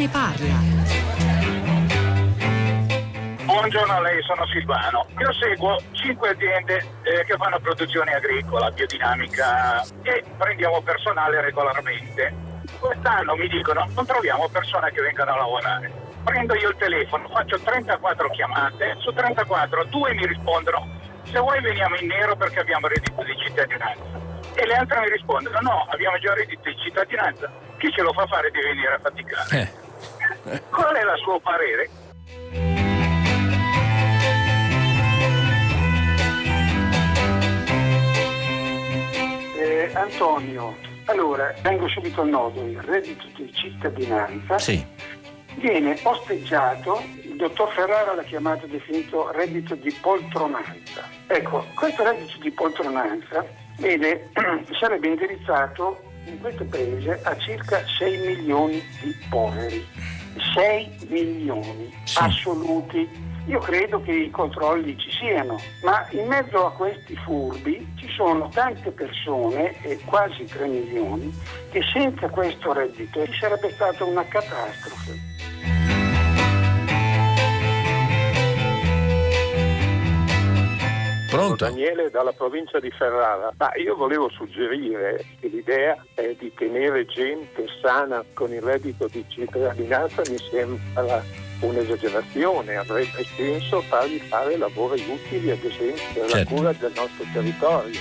ne parla. Buongiorno a lei, sono Silvano. Io seguo cinque aziende eh, che fanno produzione agricola, biodinamica e prendiamo personale regolarmente. Quest'anno mi dicono non troviamo persone che vengano a lavorare. Prendo io il telefono, faccio 34 chiamate, su 34 due mi rispondono se vuoi veniamo in nero perché abbiamo reddito di cittadinanza. E le altre mi rispondono no, abbiamo già reddito di cittadinanza, chi ce lo fa fare di venire a faticare? Eh. Qual è il suo parere? Eh, Antonio, allora vengo subito al nodo, il reddito di cittadinanza Sì. viene osteggiato, il dottor Ferrara l'ha chiamato definito reddito di poltronanza. Ecco, questo reddito di poltronanza vede, sarebbe indirizzato in questo paese a circa 6 milioni di poveri. 6 milioni Sì. assoluti. Io credo che i controlli ci siano, ma in mezzo a questi furbi ci sono tante persone, e quasi 3 milioni, che senza questo reddito ci sarebbe stata una catastrofe. Pronto? Daniele dalla provincia di Ferrara. Ma io volevo suggerire che l'idea è di tenere gente sana con il reddito di cittadinanza mi sembra un'esagerazione, avrebbe senso fargli fare lavori utili, ad esempio per la Certo. cura del nostro territorio.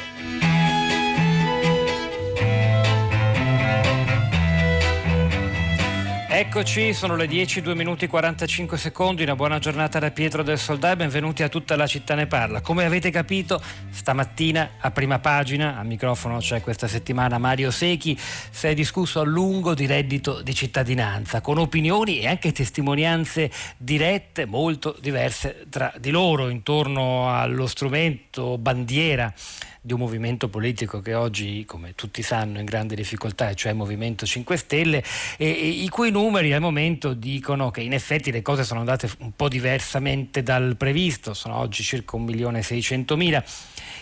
Eccoci, sono le 10, 2 minuti e 45 secondi, una buona giornata da Pietro del Soldà e benvenuti a tutta la città ne parla. Come avete capito, stamattina a prima pagina, a microfono c'è questa settimana Mario Secchi, si è discusso a lungo di reddito di cittadinanza, con opinioni e anche testimonianze dirette molto diverse tra di loro intorno allo strumento bandiera di un movimento politico che oggi, come tutti sanno, è in grande difficoltà, cioè il Movimento 5 Stelle, e, e i cui numeri al momento dicono che in effetti le cose sono andate un po' diversamente dal previsto, sono oggi circa 1.600.000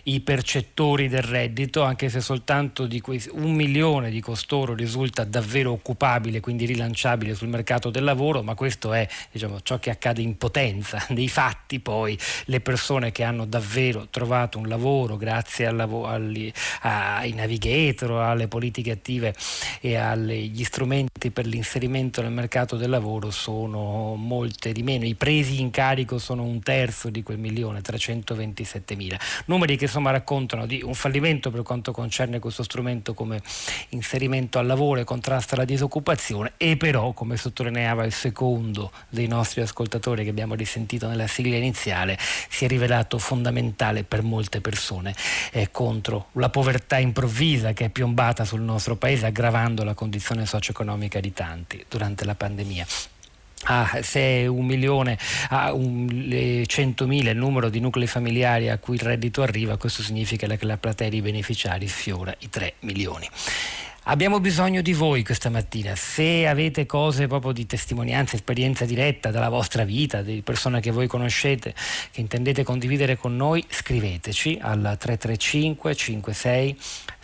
i percettori del reddito, anche se soltanto di quei, un milione di costoro risulta davvero occupabile, quindi rilanciabile sul mercato del lavoro, ma questo è diciamo, ciò che accade in potenza. Nei fatti poi le persone che hanno davvero trovato un lavoro grazie al lavo- agli, ai navigator, alle politiche attive e agli strumenti per l'inserimento nel mercato del lavoro sono molte di meno. I presi in carico sono un terzo di quel milione, 327 mila. Numeri che insomma raccontano di un fallimento per quanto concerne questo strumento come inserimento al lavoro e contrasto alla disoccupazione e però, come sottolineava il secondo dei nostri ascoltatori che abbiamo risentito nella sigla iniziale, si è rivelato fondamentale per molte persone eh, contro la povertà improvvisa che è piombata sul nostro paese aggravando la condizione socio-economica di tanti durante la pandemia. Ah, se un milione a un, le 100.000 il numero di nuclei familiari a cui il reddito arriva, questo significa che la platea di beneficiari sfiora i 3 milioni. Abbiamo bisogno di voi questa mattina, se avete cose proprio di testimonianza, esperienza diretta dalla vostra vita, di persone che voi conoscete, che intendete condividere con noi, scriveteci al 335 56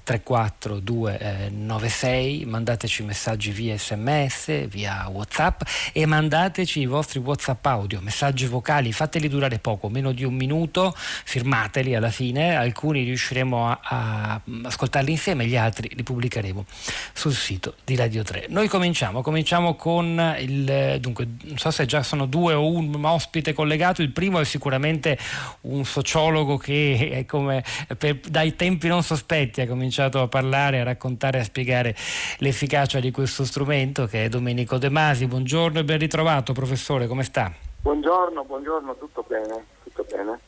34296, mandateci messaggi via sms, via whatsapp e mandateci i vostri whatsapp audio, messaggi vocali, fateli durare poco, meno di un minuto, firmateli alla fine, alcuni riusciremo a, a ascoltarli insieme, gli altri li pubblicheremo sul sito di Radio 3. Noi cominciamo, cominciamo con il, dunque, non so se già sono due o un ospite collegato, il primo è sicuramente un sociologo che è come per, dai tempi non sospetti ha cominciato a parlare, a raccontare, a spiegare l'efficacia di questo strumento che è Domenico De Masi. Buongiorno e ben ritrovato professore, come sta? Buongiorno, buongiorno, tutto bene, tutto bene.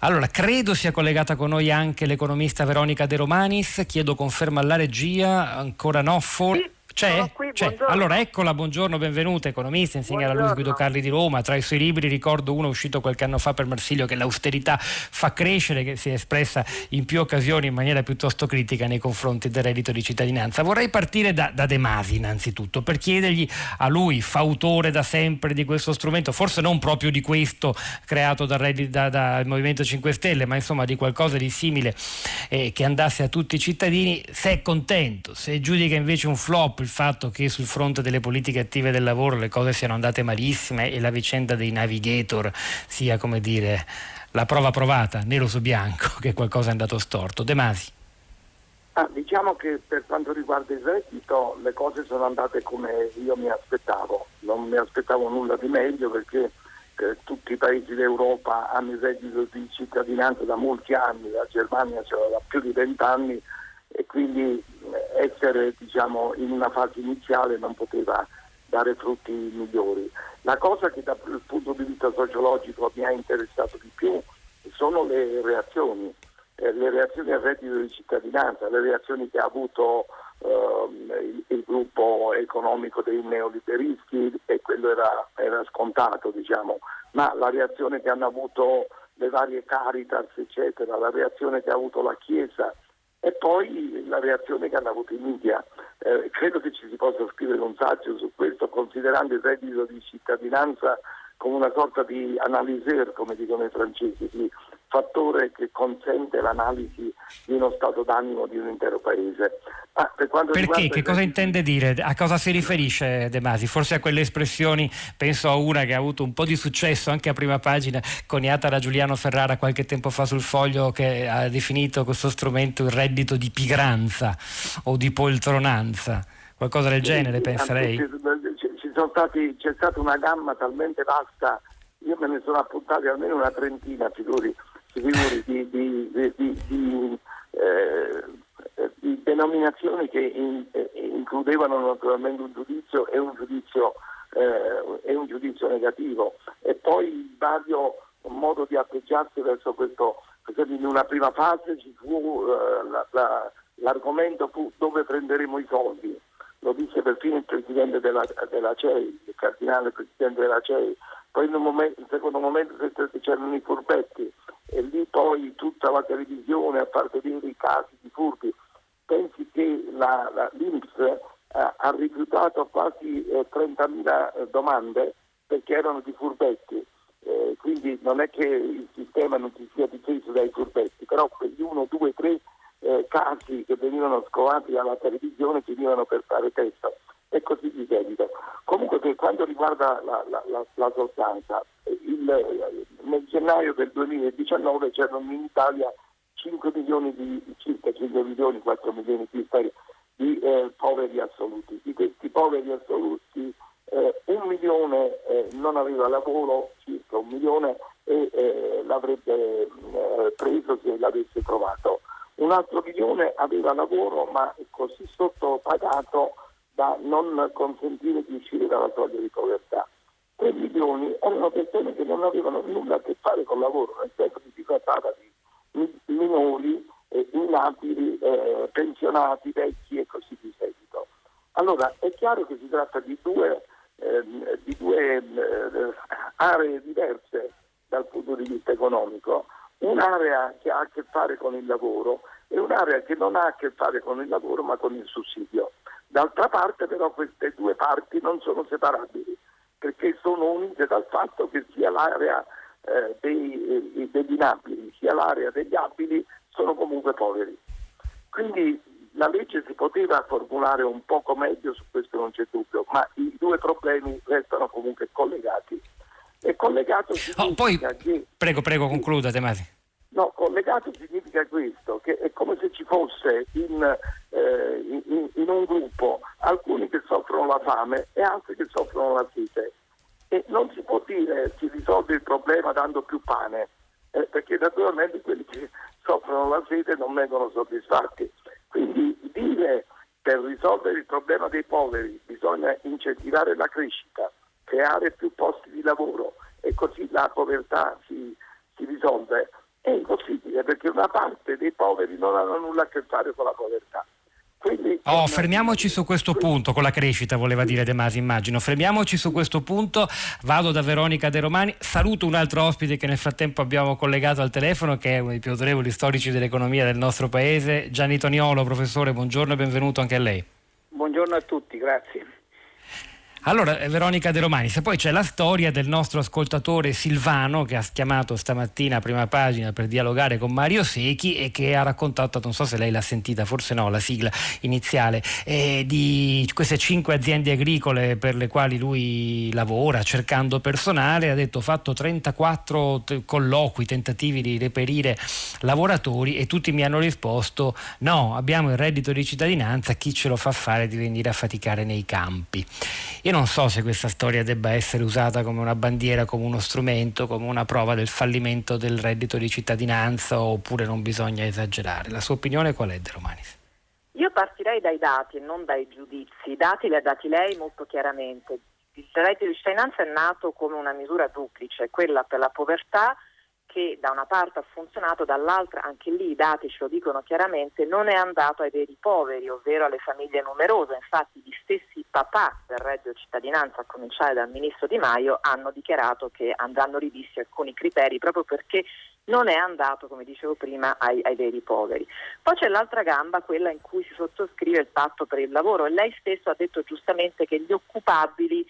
Allora, credo sia collegata con noi anche l'economista Veronica De Romanis, chiedo conferma alla regia, ancora no, for- Sì, C'è? qui, C'è. Allora, eccola, buongiorno, benvenuta, economista, insegna alla Luis Guido. Carli di Roma. Tra i suoi libri ricordo uno uscito qualche anno fa per Marsilio che L'austerità fa crescere, che si è espressa in più occasioni in maniera piuttosto critica nei confronti del reddito di cittadinanza. Vorrei partire da, da De Masi innanzitutto per chiedergli a lui, fautore da sempre di questo strumento, forse non proprio di questo creato dal, da- dal Movimento 5 Stelle, ma insomma di qualcosa di simile eh, che andasse a tutti i cittadini, se è contento, se giudica invece un flop sul fatto che sul fronte delle politiche attive del lavoro le cose siano andate malissime e la vicenda dei navigator sia, come dire, la prova provata, nero su bianco, che qualcosa è andato storto. De Masi. Ah, diciamo che per quanto riguarda il reddito le cose sono andate come io mi aspettavo, non mi aspettavo nulla di meglio perché eh, tutti i paesi d'Europa hanno il reddito di cittadinanza da molti anni, la Germania ce l'ha da più di vent'anni e quindi eh, essere diciamo, in una fase iniziale non poteva dare frutti migliori. La cosa che dal punto di vista sociologico mi ha interessato di più sono le reazioni eh, le reazioni al reddito di cittadinanza, le reazioni che ha avuto ehm, il, il, gruppo economico dei neoliberisti e quello era, era scontato, diciamo, ma la reazione che hanno avuto le varie Caritas, eccetera, la reazione che ha avuto la Chiesa e poi la reazione che hanno avuto i media. Eh, credo che ci si possa scrivere un saggio su questo, considerando il reddito di cittadinanza come una sorta di analyser, come dicono i francesi, di fattore che consente l'analisi di uno stato d'animo di un intero paese. Ah, per Perché? Che cosa intende dire? A cosa si riferisce De Masi? Forse a quelle espressioni, penso a una che ha avuto un po' di successo anche a prima pagina, coniata da Giuliano Ferrara qualche tempo fa sul foglio, che ha definito questo strumento il reddito di pigranza o di poltronanza. Qualcosa del genere, penserei? Stati, c'è stata una gamma talmente vasta, io me ne sono appuntati almeno una trentina, figuri, figuri di, di, di, di eh, denominazioni che in, eh, includevano naturalmente un giudizio e un giudizio, eh, e un giudizio negativo. E poi il vario modo di atteggiarsi verso questo, in una prima fase fu eh, la, la, l'argomento fu dove prenderemo i soldi? Lo disse perfino il presidente della, della CEI, il cardinale presidente della CEI, poi in un, momento, in secondo momento c'erano i furbetti e lì poi tutta la televisione a far vedere i casi di furbi. Pensi che la, la, l'Inps eh, ha rifiutato quasi eh, 30.000 eh, domande perché erano di furbetti. Eh, quindi non è che il sistema non si sia difeso dai furbetti, però quegli 1, 2, 3 eh, casi che venivano scovati alla televisione finivano per fare testa e così di seguito. Comunque per quanto riguarda la, la, la, la sostanza, il, nel gennaio del 2019 c'erano in Italia 5 milioni di, circa 5 milioni, 4 milioni di, di eh, poveri assoluti. Di questi poveri assoluti eh, un milione eh, non aveva lavoro, circa un milione, e eh, l'avrebbe eh, preso se l'avesse trovato un altro milione aveva lavoro ma così sottopagato da non consentire di uscire dalla soglia di povertà. 3 milioni erano persone che non avevano nulla a che fare con il lavoro, nel senso che si trattava di minori, eh, inabili, eh, pensionati, vecchi e così di seguito. Allora è chiaro che si tratta di due, eh, di due eh, aree diverse dal punto di vista economico un'area che ha a che fare con il lavoro e un'area che non ha a che fare con il lavoro ma con il sussidio. D'altra parte però queste due parti non sono separabili perché sono unite dal fatto che sia l'area eh, dei, eh, degli inabili sia l'area degli abili sono comunque poveri. Quindi la legge si poteva formulare un poco meglio, su questo non c'è dubbio, ma i due problemi restano comunque collegati e collegato oh, poi, che... Prego, prego, concluda Temati. No, collegato significa questo, che è come se ci fosse in, eh, in, in, un gruppo alcuni che soffrono la fame e altri che soffrono la sete. E non si può dire si risolve il problema dando più pane, eh, perché naturalmente quelli che soffrono la sete non vengono soddisfatti. Quindi dire per risolvere il problema dei poveri bisogna incentivare la crescita, creare più posti di lavoro e così la povertà si, si risolve. È impossibile perché una parte dei poveri non hanno nulla a che fare con la povertà. Quindi, oh, fermiamoci su questo punto, con la crescita voleva dire De Masi, immagino. Fermiamoci su questo punto, vado da Veronica De Romani, saluto un altro ospite che nel frattempo abbiamo collegato al telefono, che è uno dei più autorevoli storici dell'economia del nostro paese, Gianni Toniolo, professore, buongiorno e benvenuto anche a lei. Buongiorno a tutti, grazie. Allora, eh, Veronica De Romani, se poi c'è la storia del nostro ascoltatore Silvano che ha chiamato stamattina a prima pagina per dialogare con Mario Secchi e che ha raccontato, non so se lei l'ha sentita, forse no, la sigla iniziale, eh, di queste cinque aziende agricole per le quali lui lavora cercando personale, ha detto ho fatto 34 t- colloqui, tentativi di reperire lavoratori e tutti mi hanno risposto no, abbiamo il reddito di cittadinanza, chi ce lo fa fare di venire a faticare nei campi. Io non so se questa storia debba essere usata come una bandiera, come uno strumento, come una prova del fallimento del reddito di cittadinanza oppure non bisogna esagerare. La sua opinione qual è, De Romanis? Io partirei dai dati e non dai giudizi. I dati li ha dati lei molto chiaramente. Il reddito di cittadinanza è nato come una misura duplice, quella per la povertà che da una parte ha funzionato, dall'altra anche lì i dati ce lo dicono chiaramente, non è andato ai veri poveri, ovvero alle famiglie numerose. Infatti gli stessi papà del reddito di cittadinanza, a cominciare dal ministro Di Maio, hanno dichiarato che andranno rivisti alcuni criteri proprio perché non è andato, come dicevo prima, ai, ai, veri poveri. Poi c'è l'altra gamba, quella in cui si sottoscrive il patto per il lavoro e lei stesso ha detto giustamente che gli occupabili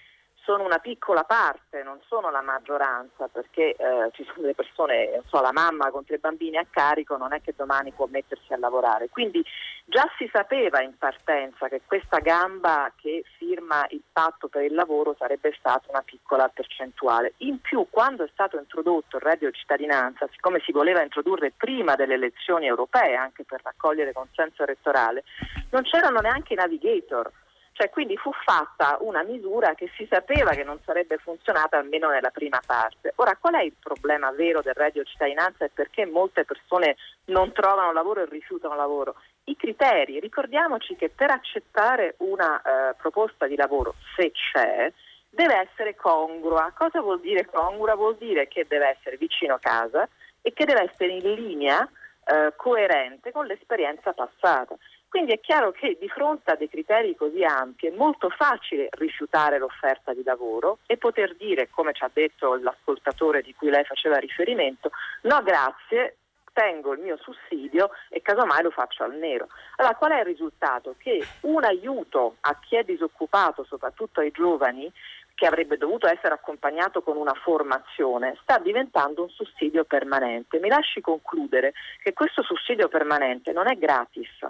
sono una piccola parte, non sono la maggioranza, perché eh, ci sono delle persone, so, la mamma con tre bambini a carico non è che domani può mettersi a lavorare. Quindi già si sapeva in partenza che questa gamba che firma il patto per il lavoro sarebbe stata una piccola percentuale. In più, quando è stato introdotto il reddito di cittadinanza, siccome si voleva introdurre prima delle elezioni europee, anche per raccogliere consenso elettorale, non c'erano neanche i navigator cioè, quindi fu fatta una misura che si sapeva che non sarebbe funzionata almeno nella prima parte. Ora, qual è il problema vero del reddito cittadinanza e perché molte persone non trovano lavoro e rifiutano lavoro? I criteri. Ricordiamoci che per accettare una eh, proposta di lavoro, se c'è, deve essere congrua. Cosa vuol dire congrua? Vuol dire che deve essere vicino casa e che deve essere in linea, eh, coerente con l'esperienza passata. Quindi è chiaro che di fronte a dei criteri così ampi è molto facile rifiutare l'offerta di lavoro e poter dire, come ci ha detto l'ascoltatore di cui lei faceva riferimento, no grazie, tengo il mio sussidio e casomai lo faccio al nero. Allora qual è il risultato? Che un aiuto a chi è disoccupato, soprattutto ai giovani, che avrebbe dovuto essere accompagnato con una formazione, sta diventando un sussidio permanente. Mi lasci concludere che questo sussidio permanente non è gratis,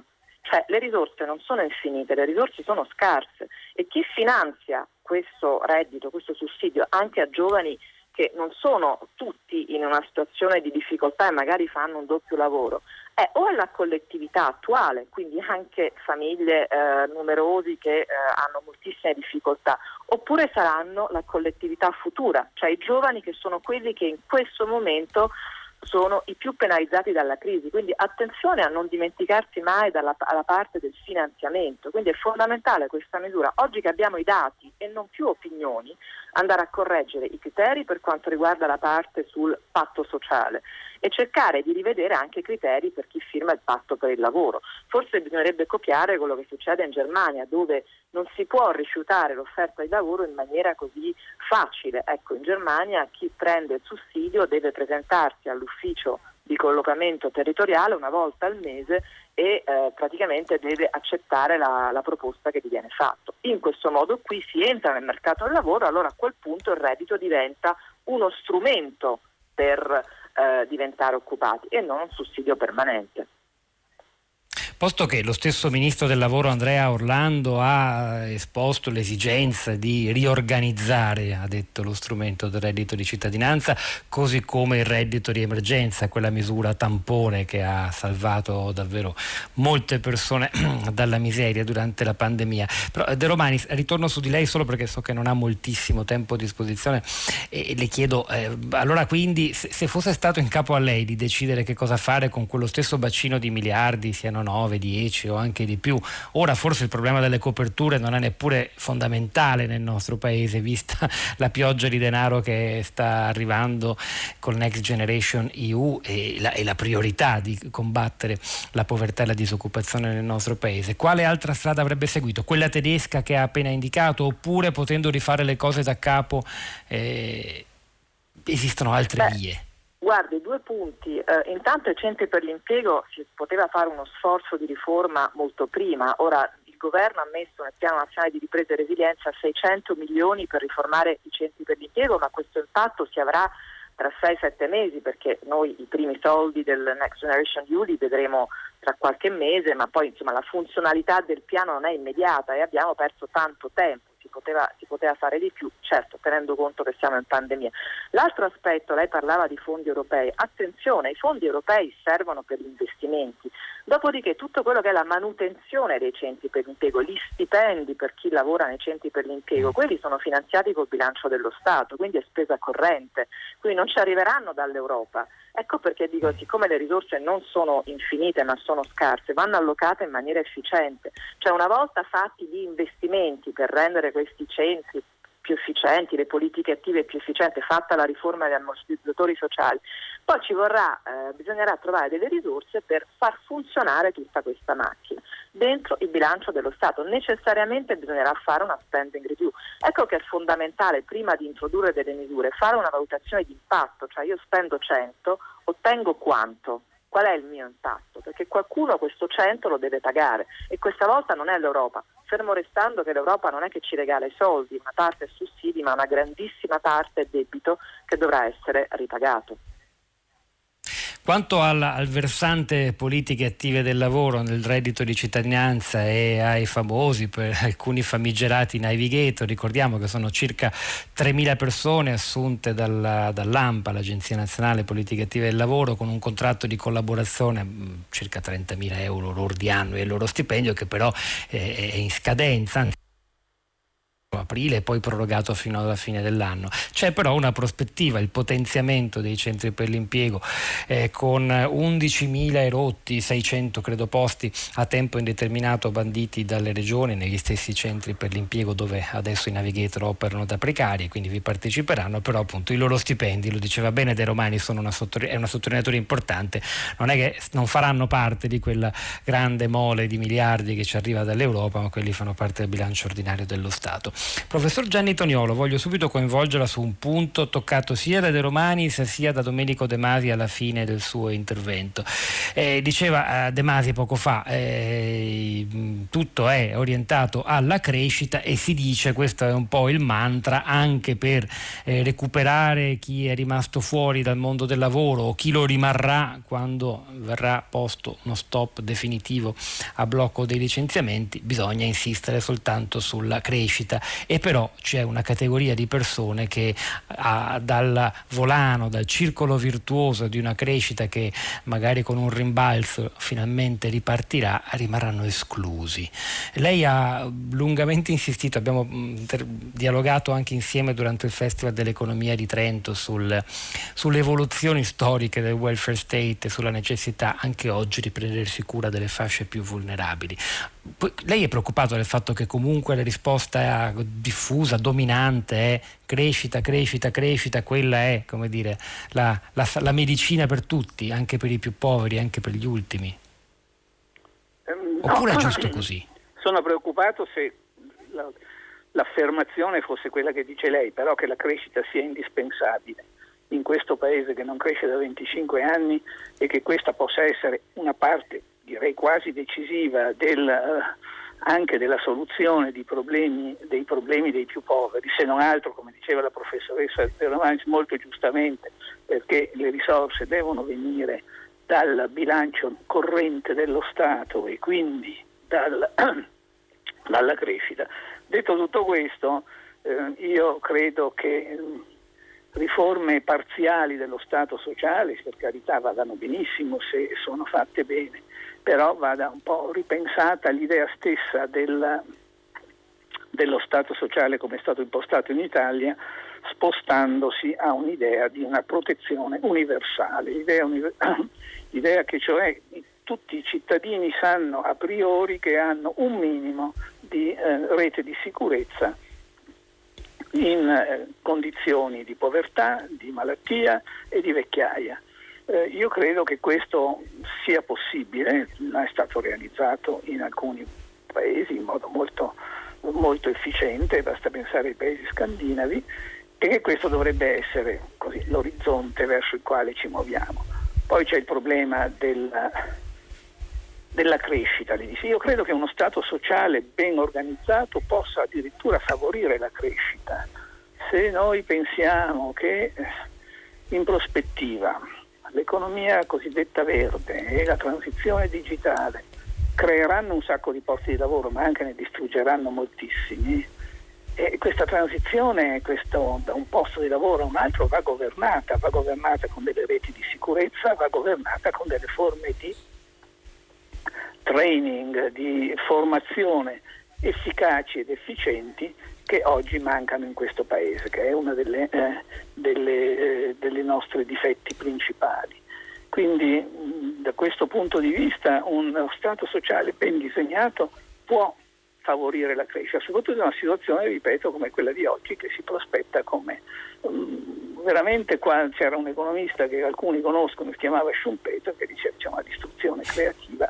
cioè le risorse non sono infinite, le risorse sono scarse. E chi finanzia questo reddito, questo sussidio anche a giovani che non sono tutti in una situazione di difficoltà e magari fanno un doppio lavoro, è o la collettività attuale, quindi anche famiglie eh, numerosi che eh, hanno moltissime difficoltà, oppure saranno la collettività futura, cioè i giovani che sono quelli che in questo momento sono i più penalizzati dalla crisi, quindi attenzione a non dimenticarsi mai dalla, parte del finanziamento, quindi è fondamentale questa misura. Oggi che abbiamo i dati e non più opinioni, andare a correggere i criteri per quanto riguarda la parte sul patto sociale e cercare di rivedere anche i criteri per chi firma il patto per il lavoro. Forse bisognerebbe copiare quello che succede in Germania, dove non si può rifiutare l'offerta di lavoro in maniera così facile. Ecco, in Germania chi prende il sussidio deve presentarsi all'ufficio di collocamento territoriale una volta al mese e eh, praticamente deve accettare la, la, proposta che gli viene fatta. In questo modo qui si entra nel mercato del lavoro, allora a quel punto il reddito diventa uno strumento per eh, diventare occupati e non un sussidio permanente. Posto che lo stesso ministro del lavoro Andrea Orlando ha esposto l'esigenza di riorganizzare, ha detto lo strumento del reddito di cittadinanza, così come il reddito di emergenza, quella misura tampone che ha salvato davvero molte persone dalla miseria durante la pandemia. Però De Romani, ritorno su di lei solo perché so che non ha moltissimo tempo a disposizione e le chiedo, eh, allora quindi se, se fosse stato in capo a lei di decidere che cosa fare con quello stesso bacino di miliardi, siano 9, 9, 10 o anche di più. Ora forse il problema delle coperture non è neppure fondamentale nel nostro paese, vista la pioggia di denaro che sta arrivando col Next Generation EU e la, e la priorità di combattere la povertà e la disoccupazione nel nostro paese. Quale altra strada avrebbe seguito? Quella tedesca che ha appena indicato oppure potendo rifare le cose da capo eh, esistono altre Beh. vie? Guardi, due punti. Eh, intanto i centri per l'impiego si poteva fare uno sforzo di riforma molto prima. Ora il governo ha messo nel piano nazionale di ripresa e resilienza 600 milioni per riformare i centri per l'impiego, ma questo impatto si avrà tra 6-7 mesi perché noi i primi soldi del Next Generation EU li vedremo tra qualche mese, ma poi insomma, la funzionalità del piano non è immediata e abbiamo perso tanto tempo si poteva, si poteva, fare di più, certo tenendo conto che siamo in pandemia. L'altro aspetto, lei parlava di fondi europei, attenzione, i fondi europei servono per gli investimenti, dopodiché tutto quello che è la manutenzione dei centri per l'impiego, gli stipendi per chi lavora nei centri per l'impiego, quelli sono finanziati col bilancio dello Stato, quindi è spesa corrente, quindi non ci arriveranno dall'Europa. Ecco perché dico, siccome le risorse non sono infinite ma sono scarse, vanno allocate in maniera efficiente. Cioè una volta fatti gli investimenti per rendere questi centri più efficienti, le politiche attive più efficienti, fatta la riforma degli ammortizzatori sociali, poi ci vorrà, eh, bisognerà trovare delle risorse per far funzionare tutta questa macchina dentro il bilancio dello Stato. Necessariamente bisognerà fare una spending review. Ecco che è fondamentale prima di introdurre delle misure fare una valutazione di impatto, cioè io spendo 100, ottengo quanto? Qual è il mio impatto? Perché qualcuno questo 100 lo deve pagare e questa volta non è l'Europa, fermo restando che l'Europa non è che ci regala i soldi, una parte è sussidi, ma una grandissima parte è debito che dovrà essere ripagato. Quanto al, al, versante politiche attive del lavoro, nel reddito di cittadinanza e ai famosi, per alcuni famigerati navigator, ricordiamo che sono circa 3.000 persone assunte dalla, dall'AMPA, l'Agenzia Nazionale Politiche Attive del Lavoro, con un contratto di collaborazione mm, circa 30.000 euro lordi anno e il loro stipendio che però è, è in scadenza aprile e poi prorogato fino alla fine dell'anno. C'è però una prospettiva, il potenziamento dei centri per l'impiego eh, con 11.000 erotti, 600 credo posti a tempo indeterminato banditi dalle regioni negli stessi centri per l'impiego dove adesso i navigator operano da precari, quindi vi parteciperanno, però appunto i loro stipendi, lo diceva bene De Romani, una, sottoline- è una sottolineatura importante, non è che non faranno parte di quella grande mole di miliardi che ci arriva dall'Europa, ma quelli fanno parte del bilancio ordinario dello Stato. Professor Gianni Toniolo, voglio subito coinvolgerla su un punto toccato sia da De Romanis sia da Domenico De Masi alla fine del suo intervento. Eh, diceva eh, De Masi poco fa, eh, tutto è orientato alla crescita e si dice, questo è un po' il mantra, anche per eh, recuperare chi è rimasto fuori dal mondo del lavoro o chi lo rimarrà quando verrà posto uno stop definitivo a blocco dei licenziamenti, bisogna insistere soltanto sulla crescita e però c'è una categoria di persone che ah, dal volano, dal circolo virtuoso di una crescita che magari con un rimbalzo finalmente ripartirà, rimarranno esclusi. Lei ha lungamente insistito, abbiamo mm, dialogato anche insieme durante il Festival dell'Economia di Trento sul, sulle evoluzioni storiche del welfare state, sulla necessità anche oggi di prendersi cura delle fasce più vulnerabili. Lei è preoccupato del fatto che comunque la risposta diffusa, dominante è crescita, crescita, crescita, quella è come dire, la, la, la medicina per tutti, anche per i più poveri, anche per gli ultimi? Ehm, Oppure no, è giusto così? Sono preoccupato se la, l'affermazione fosse quella che dice lei, però che la crescita sia indispensabile in questo paese che non cresce da 25 anni e che questa possa essere una parte direi quasi decisiva del, eh, anche della soluzione problemi, dei problemi dei più poveri, se non altro, come diceva la professoressa Romani molto giustamente, perché le risorse devono venire dal bilancio corrente dello Stato e quindi dal, dalla crescita. Detto tutto questo, eh, io credo che riforme parziali dello Stato sociale, per carità, vadano benissimo se sono fatte bene, però vada un po' ripensata l'idea stessa del, dello Stato sociale come è stato impostato in Italia, spostandosi a un'idea di una protezione universale, l'idea, l'idea che cioè tutti i cittadini sanno a priori che hanno un minimo di eh, rete di sicurezza in eh, condizioni di povertà, di malattia e di vecchiaia. Eh, io credo che questo sia possibile, è stato realizzato in alcuni paesi in modo molto, molto efficiente, basta pensare ai paesi scandinavi, e che questo dovrebbe essere così, l'orizzonte verso il quale ci muoviamo. Poi c'è il problema del, della crescita. Io credo che uno Stato sociale ben organizzato possa addirittura favorire la crescita. Se noi pensiamo che in prospettiva l'economia cosiddetta verde e la transizione digitale creeranno un sacco di posti di lavoro, ma anche ne distruggeranno moltissimi, e questa transizione questo, da un posto di lavoro a un altro va governata, va governata con delle reti di sicurezza, va governata con delle forme di training, di formazione efficaci ed efficienti che oggi mancano in questo Paese, che è uno dei eh, eh, nostri difetti principali. Quindi da questo punto di vista uno Stato sociale ben disegnato può favorire la crescita, soprattutto in una situazione, ripeto, come quella di oggi che si prospetta come veramente qua c'era un economista che alcuni conoscono, si chiamava Schumpeter, che diceva c'è una distruzione creativa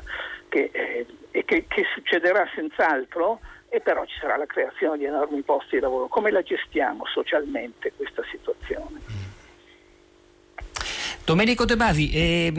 che, eh, e che, che succederà senz'altro e però ci sarà la creazione di enormi posti di lavoro. Come la gestiamo socialmente questa situazione? Domenico De Basi, eh,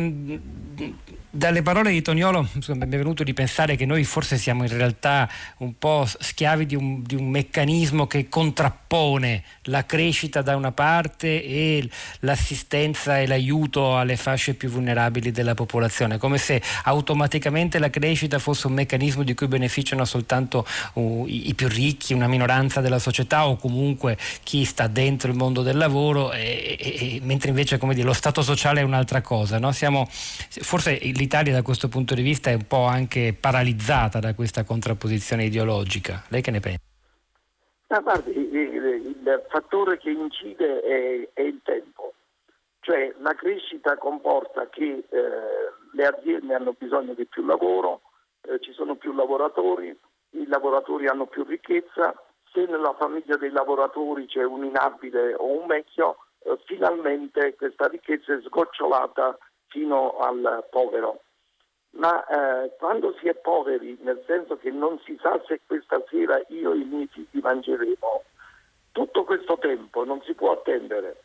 dalle parole di Toniolo mi è venuto di pensare che noi forse siamo in realtà un po' schiavi di un, di un, meccanismo che contrappone la crescita da una parte e l'assistenza e l'aiuto alle fasce più vulnerabili della popolazione, come se automaticamente la crescita fosse un meccanismo di cui beneficiano soltanto uh, i, i, più ricchi, una minoranza della società o comunque chi sta dentro il mondo del lavoro, e, e, e, mentre invece dire, lo stato sociale è un'altra cosa. No? Siamo, forse il l'Italia da questo punto di vista è un po' anche paralizzata da questa contrapposizione ideologica. Lei che ne pensa? Ma guardi, il fattore che incide è, è il tempo, cioè la crescita comporta che eh, le aziende hanno bisogno di più lavoro, eh, ci sono più lavoratori, i lavoratori hanno più ricchezza, se nella famiglia dei lavoratori c'è un inabile o un vecchio, eh, finalmente questa ricchezza è sgocciolata fino al povero. Ma eh, quando si è poveri, nel senso che non si sa se questa sera io e i miei figli mangeremo, tutto questo tempo non si può attendere.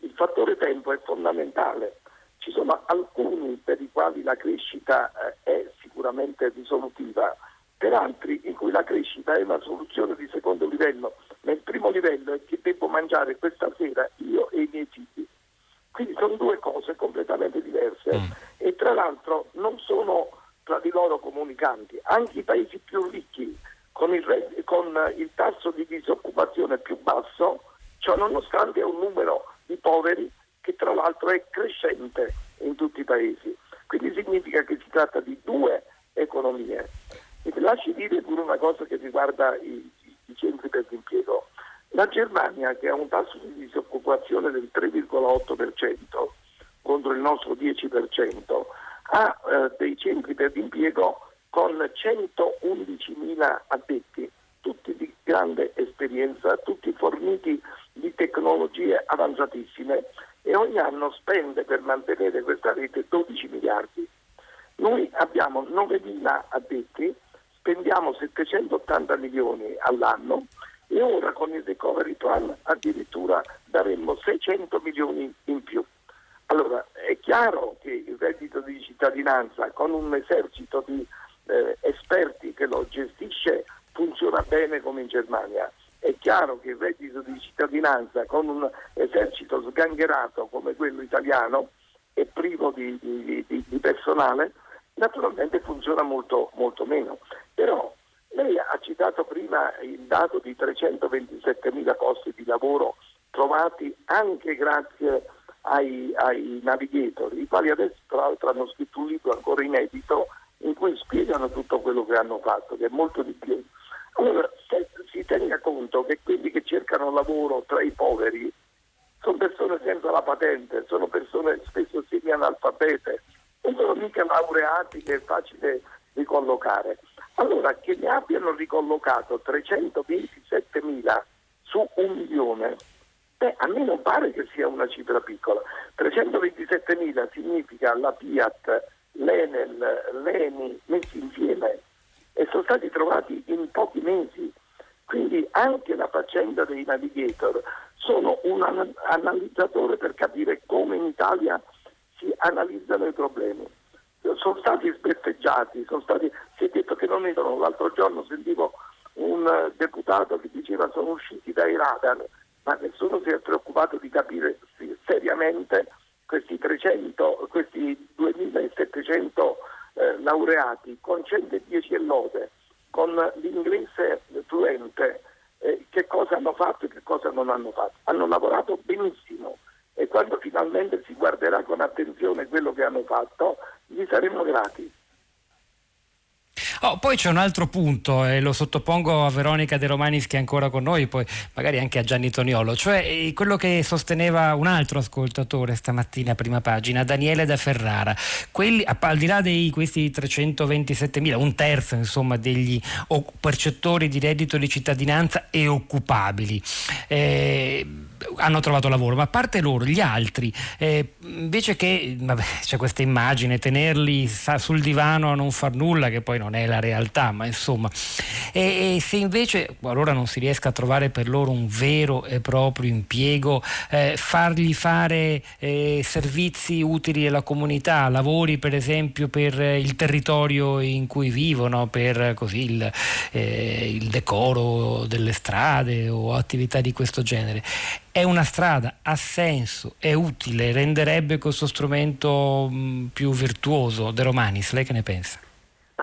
Il fattore tempo è fondamentale. Ci sono alcuni per i quali la crescita eh, è sicuramente risolutiva, per altri in cui la crescita è una soluzione di secondo livello. Ma il primo livello è che devo mangiare questa sera io e i miei figli. Quindi sono due cose completamente diverse mm. e tra l'altro non sono tra di loro comunicanti. Anche i paesi più ricchi con il, con il tasso di disoccupazione più basso, cioè nonostante un numero di poveri che tra l'altro è crescente in tutti i paesi. Quindi significa che si tratta di due economie. E lasci dire pure una cosa che riguarda i, i centri per l'impiego. La Germania, che ha un tasso di disoccupazione del 3,8% contro il nostro 10%, ha eh, dei centri per l'impiego con 111.000 addetti, tutti di grande esperienza, tutti forniti di tecnologie avanzatissime e ogni anno spende per mantenere questa rete 12 miliardi. Noi abbiamo 9.000 addetti, spendiamo 780 milioni all'anno e ora con il recovery plan addirittura daremmo 600 milioni in più. Allora è chiaro che il reddito di cittadinanza con un esercito di eh, esperti che lo gestisce funziona bene come in Germania. È chiaro che il reddito di cittadinanza con un esercito sgangherato come quello italiano e privo di, di, di, di personale naturalmente funziona molto, molto meno. Però lei ha citato prima il dato di 327 mila posti di lavoro trovati anche grazie ai, ai navigator, i quali adesso tra l'altro hanno scritto un libro ancora inedito in cui spiegano tutto quello che hanno fatto, che è molto di più. Allora, si tenga conto che quelli che cercano lavoro tra i poveri sono persone senza la patente, sono persone spesso semi-analfabete, non sono mica laureati che è facile ricollocare. Allora, che ne abbiano ricollocato 327.000 su un milione, beh, a me non pare che sia una cifra piccola. 327.000 significa la Fiat, l'Enel, l'Eni messi insieme e sono stati trovati in pochi mesi. Quindi anche la faccenda dei navigator sono un analizzatore per capire come in Italia si analizzano i problemi. Sono stati sbeffeggiati, sono stati, si è detto che non erano, l'altro giorno sentivo un eh, deputato che diceva sono usciti dai radar, ma nessuno si è preoccupato di capire seriamente questi 300, questi 2700 eh, laureati con 110 e lode, con l'inglese fluente, eh, che cosa hanno fatto e che cosa non hanno fatto. Hanno lavorato benissimo e quando finalmente si guarderà con attenzione quello che hanno fatto, gli saremo grati. Oh, poi c'è un altro punto e lo sottopongo a Veronica De Romanis che è ancora con noi, poi magari anche a Gianni Toniolo, cioè eh, quello che sosteneva un altro ascoltatore stamattina prima pagina, Daniele da Ferrara. Quelli, al di là di questi 327 mila, un terzo insomma degli percettori di reddito di cittadinanza e occupabili. Eh, hanno trovato lavoro, ma a parte loro, gli altri, eh, invece che, vabbè, c'è questa immagine, tenerli sul divano a non far nulla, che poi non è la realtà, ma insomma, e, e se invece qualora non si riesca a trovare per loro un vero e proprio impiego, eh, fargli fare eh, servizi utili alla comunità, lavori per esempio per il territorio in cui vivono, per così il, eh, il decoro delle strade o attività di questo genere è una strada, ha senso, è utile, renderebbe questo strumento più virtuoso. De Romanis, lei che ne pensa?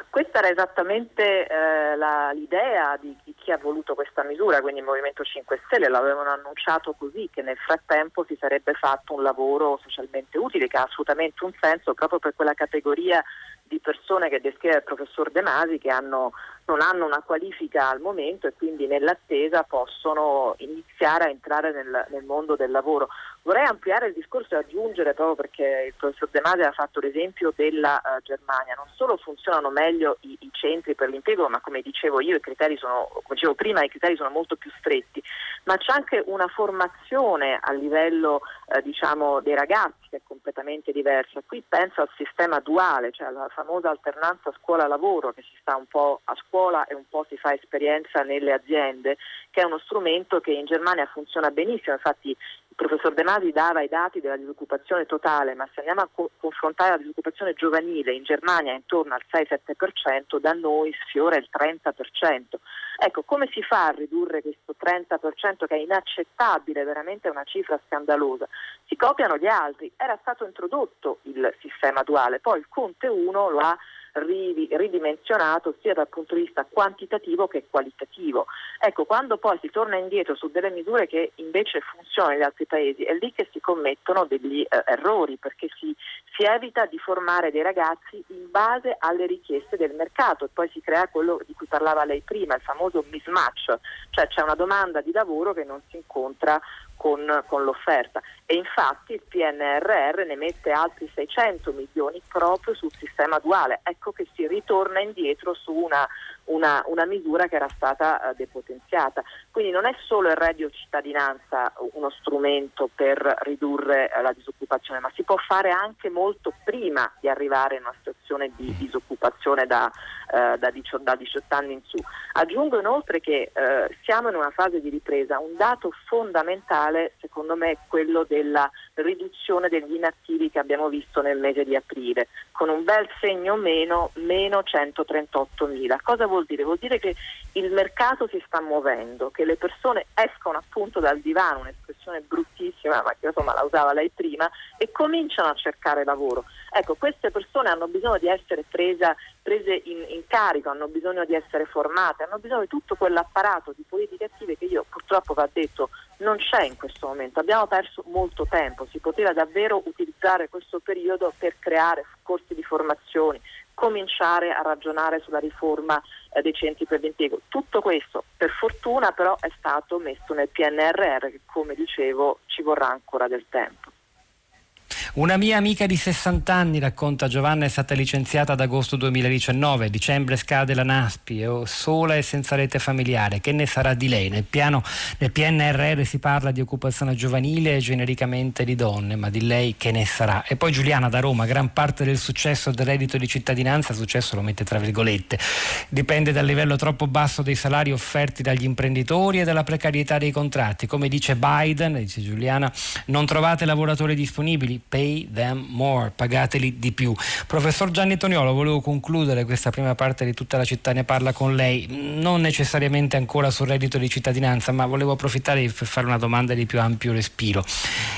questa era esattamente eh, la, l'idea di chi, chi, ha voluto questa misura, quindi il Movimento 5 Stelle l'avevano annunciato così, che nel frattempo si sarebbe fatto un lavoro socialmente utile, che ha assolutamente un senso proprio per quella categoria di persone che descrive il professor De Masi che hanno, non hanno una qualifica al momento e quindi nell'attesa possono iniziare a entrare nel, nel mondo del lavoro. Vorrei ampliare il discorso e aggiungere, proprio perché il professor De Masi ha fatto l'esempio della uh, Germania, non solo funzionano meglio i, i, centri per l'impiego, ma come dicevo io, i criteri sono, come dicevo prima, i criteri sono molto più stretti, ma c'è anche una formazione a livello uh, diciamo, dei ragazzi che è completamente diversa. Qui penso al sistema duale, cioè alla famosa alternanza scuola-lavoro che si sta un po' a scuola e un po' si fa esperienza nelle aziende, che è uno strumento che in Germania funziona benissimo, infatti professor De Masi dava i dati della disoccupazione totale, ma se andiamo a co- confrontare la disoccupazione giovanile in Germania è intorno al 6-7%, da noi sfiora il 30%. Ecco, come si fa a ridurre questo 30% che è inaccettabile, veramente una cifra scandalosa? Si copiano gli altri, era stato introdotto il sistema duale, poi il Conte 1 lo ha ridimensionato sia dal punto di vista quantitativo che qualitativo. Ecco, quando poi si torna indietro su delle misure che invece funzionano negli altri paesi, è lì che si commettono degli eh, errori, perché si, si, evita di formare dei ragazzi in base alle richieste del mercato e poi si crea quello di cui parlava lei prima, il famoso mismatch, cioè c'è una domanda di lavoro che non si incontra con, con, l'offerta e infatti il PNRR ne mette altri 600 milioni proprio sul sistema duale. Ecco che si ritorna indietro su una, una, una misura che era stata uh, depotenziata. Quindi non è solo il reddito cittadinanza uno strumento per ridurre uh, la disoccupazione, ma si può fare anche molto prima di arrivare in una situazione di disoccupazione da, uh, da, 18, da 18, anni in su. Aggiungo inoltre che siamo in una fase di ripresa. Un dato fondamentale secondo me è quello della riduzione degli inattivi che abbiamo visto nel mese di aprile, con un bel segno meno, meno 138 mila. Cosa vuol dire? Vuol dire che il mercato si sta muovendo, che le persone escono appunto dal divano, un'espressione bruttissima, ma che insomma la usava lei prima, e cominciano a cercare lavoro. Ecco, queste persone hanno bisogno di essere presa, prese in, in, carico, hanno bisogno di essere formate, hanno bisogno di tutto quell'apparato di politiche attive che io purtroppo va detto non c'è in questo momento. Abbiamo perso molto tempo, si poteva davvero utilizzare questo periodo per creare corsi di formazione, cominciare a ragionare sulla riforma eh, dei centri per l'impiego. Tutto questo per fortuna però è stato messo nel PNRR che come dicevo ci vorrà ancora del tempo. Una mia amica di 60 anni, racconta Giovanna, è stata licenziata ad agosto 2019, a dicembre scade la NASPI, è sola e senza rete familiare. Che ne sarà di lei? Nel, piano, nel PNRR si parla di occupazione giovanile e genericamente di donne, ma di lei che ne sarà? E poi Giuliana da Roma, gran parte del successo del reddito di cittadinanza, successo lo mette tra virgolette, dipende dal livello troppo basso dei salari offerti dagli imprenditori e dalla precarietà dei contratti. Come dice Biden, dice Giuliana, non trovate lavoratori disponibili, pay them more, pagateli di più. Professor Gianni Toniolo, volevo concludere questa prima parte di tutta la città ne parla con lei, non necessariamente ancora sul reddito di cittadinanza, ma volevo approfittare per fare una domanda di più ampio respiro.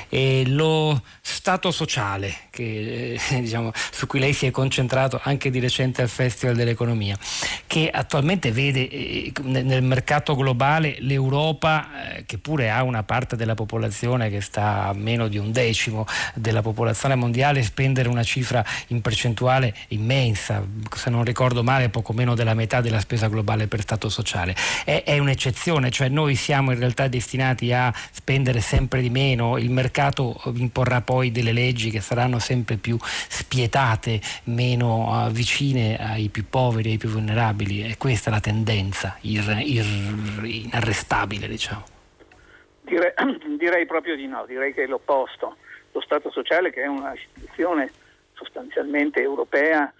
E lo stato sociale che, eh, diciamo, su cui lei si è concentrato anche di recente al Festival dell'Economia, che attualmente vede eh, nel mercato globale l'Europa, eh, che pure ha una parte della popolazione che sta a meno di un decimo della popolazione mondiale, spendere una cifra in percentuale immensa, se non ricordo male poco meno della metà della spesa globale per Stato sociale. È, è un'eccezione, cioè noi siamo in realtà destinati a spendere sempre di meno, il mercato imporrà poi delle leggi che saranno sempre più spietate, meno uh, vicine ai più poveri, ai più vulnerabili. È questa la tendenza ir, ir, inarrestabile, diciamo. Direi, direi proprio di no, direi che è l'opposto. Lo Stato sociale, che è una istituzione sostanzialmente europea,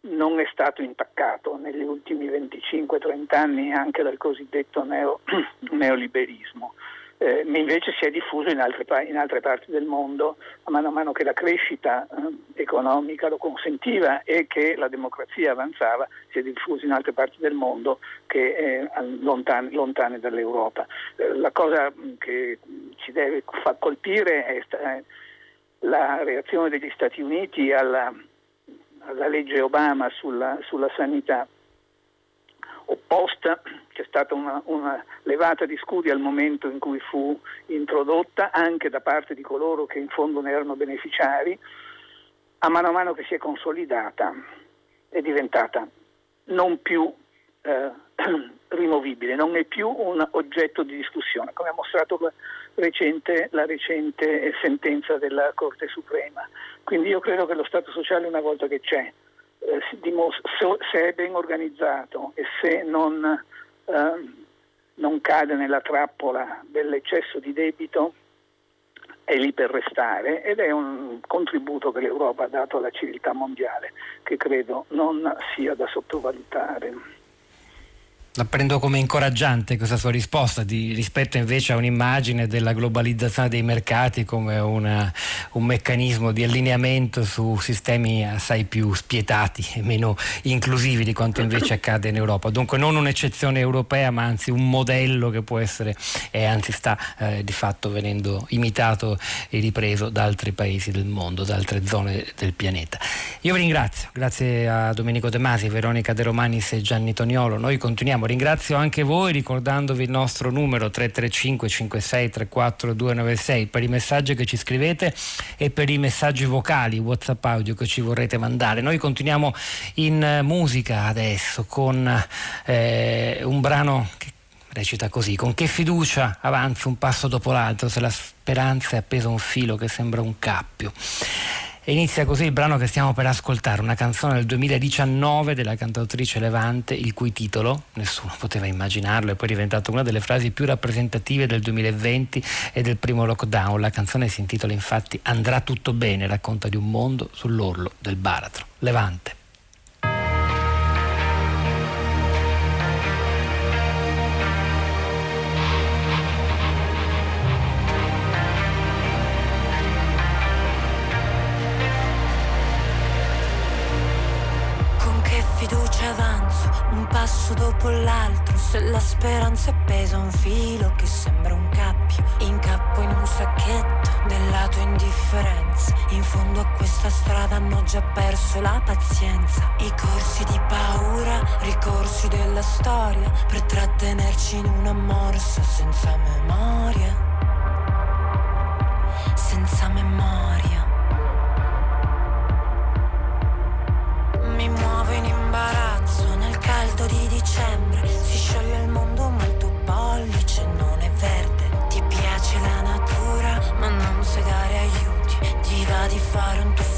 non è stato intaccato negli ultimi 25-30 anni anche dal cosiddetto neo, neoliberismo eh, invece si è diffuso in altre, in altre, parti del mondo a mano a mano che la crescita eh, economica lo consentiva e che la democrazia avanzava, si è diffuso in altre parti del mondo che eh, lontane, lontane, dall'Europa. Eh, la cosa che ci deve colpire è la reazione degli Stati Uniti alla, alla legge Obama sulla, sulla sanità. Opposta, c'è stata una, una, levata di scudi al momento in cui fu introdotta anche da parte di coloro che in fondo ne erano beneficiari, a mano a mano che si è consolidata è diventata non più eh, rimovibile, non è più un oggetto di discussione, come ha mostrato recente, la recente sentenza della Corte Suprema. Quindi io credo che lo Stato sociale una volta che c'è eh, se è ben organizzato e se non, eh, non cade nella trappola dell'eccesso di debito, è lì per restare ed è un contributo che l'Europa ha dato alla civiltà mondiale che credo non sia da sottovalutare. La prendo come incoraggiante questa sua risposta di, rispetto invece a un'immagine della globalizzazione dei mercati come una, un meccanismo di allineamento su sistemi assai più spietati e meno inclusivi di quanto invece accade in Europa. Dunque non un'eccezione europea ma anzi un modello che può essere e anzi sta eh, di fatto venendo imitato e ripreso da altri paesi del mondo, da altre zone del pianeta. Io vi ringrazio, grazie a Domenico De Masi, Veronica De Romanis e Gianni Toniolo. Noi continuiamo ringrazio anche voi ricordandovi il nostro numero 335 56 34 296 per i messaggi che ci scrivete e per i messaggi vocali, WhatsApp audio che ci vorrete mandare. Noi continuiamo in musica adesso con eh, un brano che recita così: Con che fiducia avanza un passo dopo l'altro se la speranza è appesa a un filo che sembra un cappio. E inizia così il brano che stiamo per ascoltare, una canzone del 2019 della cantautrice Levante, il cui titolo, nessuno poteva immaginarlo, è poi diventato una delle frasi più rappresentative del 2020 e del primo lockdown. La canzone si intitola infatti Andrà tutto bene, racconta di un mondo sull'orlo del baratro. Levante. Passo dopo l'altro Se la speranza è appesa un filo che sembra un cappio. Incappo in un sacchetto della tua indifferenza. In fondo a questa strada hanno già perso la pazienza. I corsi di paura, ricorsi della storia Per trattenerci in una morsa senza memoria. Senza memoria di dicembre. Si scioglie il mondo ma il tuo pollice non è verde. Ti piace la natura ma non sai dare aiuti. Ti va di fare un tuffo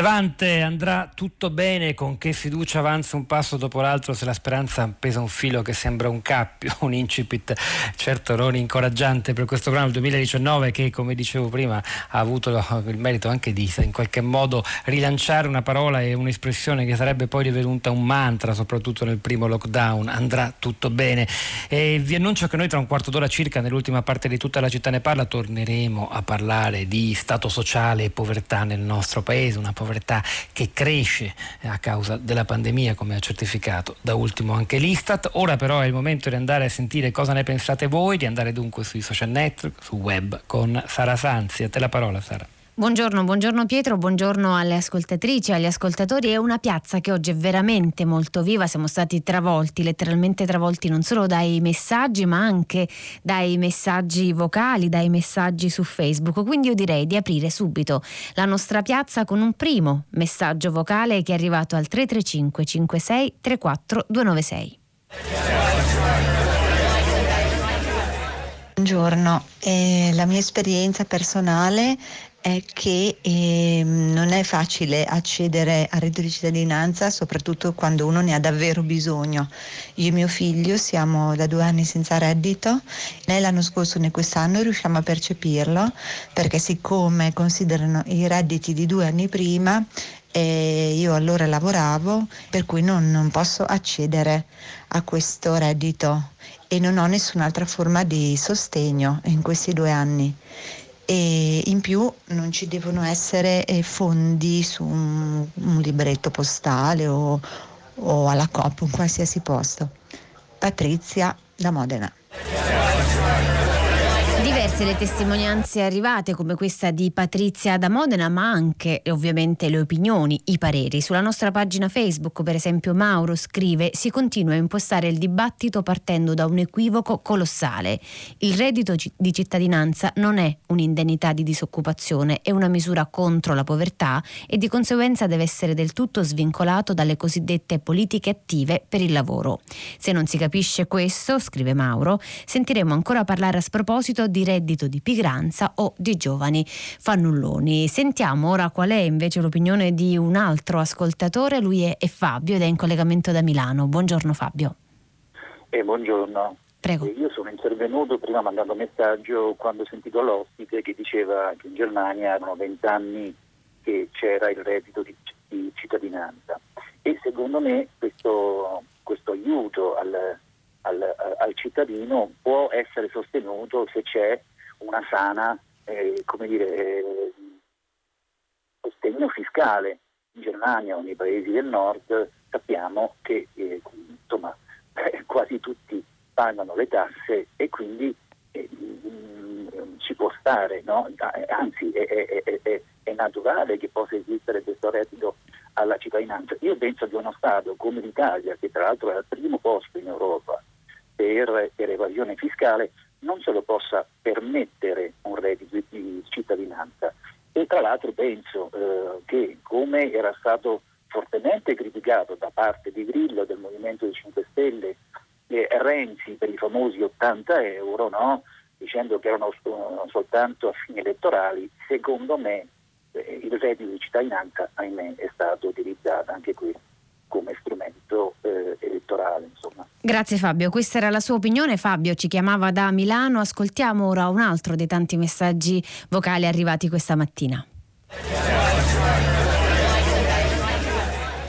Levante andrà tutto bene, con che fiducia avanza un passo dopo l'altro se la speranza pesa un filo che sembra un cappio, un incipit certo non incoraggiante per questo programma del 2019 che come dicevo prima ha avuto il merito anche di in qualche modo rilanciare una parola e un'espressione che sarebbe poi divenuta un mantra soprattutto nel primo lockdown, andrà tutto bene. E vi annuncio che noi tra un quarto d'ora circa nell'ultima parte di tutta la città ne parla torneremo a parlare di stato sociale e povertà nel nostro paese, una povertà che cresce a causa della pandemia come ha certificato da ultimo anche l'Istat. Ora però è il momento di andare a sentire cosa ne pensate voi, di andare dunque sui social network, su web con Sara Sanzi. A te la parola Sara. Buongiorno, buongiorno Pietro, buongiorno alle ascoltatrici, agli ascoltatori. È una piazza che oggi è veramente molto viva, siamo stati travolti, letteralmente travolti non solo dai messaggi ma anche dai messaggi vocali, dai messaggi su Facebook. Quindi io direi di aprire subito la nostra piazza con un primo messaggio vocale che è arrivato al 335 56 34 296. Buongiorno, eh, la mia esperienza personale è che eh, non è facile accedere al reddito di cittadinanza, soprattutto quando uno ne ha davvero bisogno. Io e mio figlio siamo da due anni senza reddito, né l'anno scorso né quest'anno riusciamo a percepirlo perché siccome considerano i redditi di due anni prima, eh, io allora lavoravo, per cui non, non posso accedere a questo reddito e non ho nessun'altra forma di sostegno in questi due anni e in più non ci devono essere eh, fondi su un, un libretto postale o, o alla COP, in qualsiasi posto. Patrizia da Modena. Diverse le testimonianze arrivate come questa di Patrizia da Modena, ma anche ovviamente le opinioni, i pareri. Sulla nostra pagina Facebook, per esempio, Mauro scrive: Si continua a impostare il dibattito partendo da un equivoco colossale. Il reddito di cittadinanza non è un'indennità di disoccupazione, è una misura contro la povertà e di conseguenza deve essere del tutto svincolato dalle cosiddette politiche attive per il lavoro. Se non si capisce questo, scrive Mauro, sentiremo ancora parlare a sproposito di reddito di pigranza o di giovani fannulloni. Sentiamo ora qual è invece l'opinione di un altro ascoltatore, lui è, è Fabio ed è in collegamento da Milano. Buongiorno Fabio. Eh, buongiorno. Prego. Io sono intervenuto prima mandando un messaggio quando ho sentito l'ospite che diceva che in Germania erano vent'anni che c'era il reddito di, di cittadinanza e secondo me questo, questo aiuto al, al, al, cittadino può essere sostenuto se c'è una sana eh, dire, eh, sostegno fiscale. In Germania o nei paesi del nord sappiamo che eh, insomma, quasi tutti pagano le tasse e quindi eh, mh, ci può stare, no? anzi è, è, è, è, naturale che possa esistere questo reddito alla cittadinanza. Io penso che uno Stato come l'Italia, che tra l'altro è al primo posto in Europa per, per evasione fiscale, non se lo possa permettere un reddito di cittadinanza. E tra l'altro penso eh, che come era stato fortemente criticato da parte di Grillo del Movimento dei 5 Stelle e Renzi per i famosi 80 euro, no? dicendo che erano soltanto a fini elettorali, secondo me eh, il reddito di cittadinanza, ahimè, è stato utilizzato anche qui come strumento eh, elettorale. Insomma. Grazie Fabio, questa era la sua opinione. Fabio ci chiamava da Milano, ascoltiamo ora un altro dei tanti messaggi vocali arrivati questa mattina.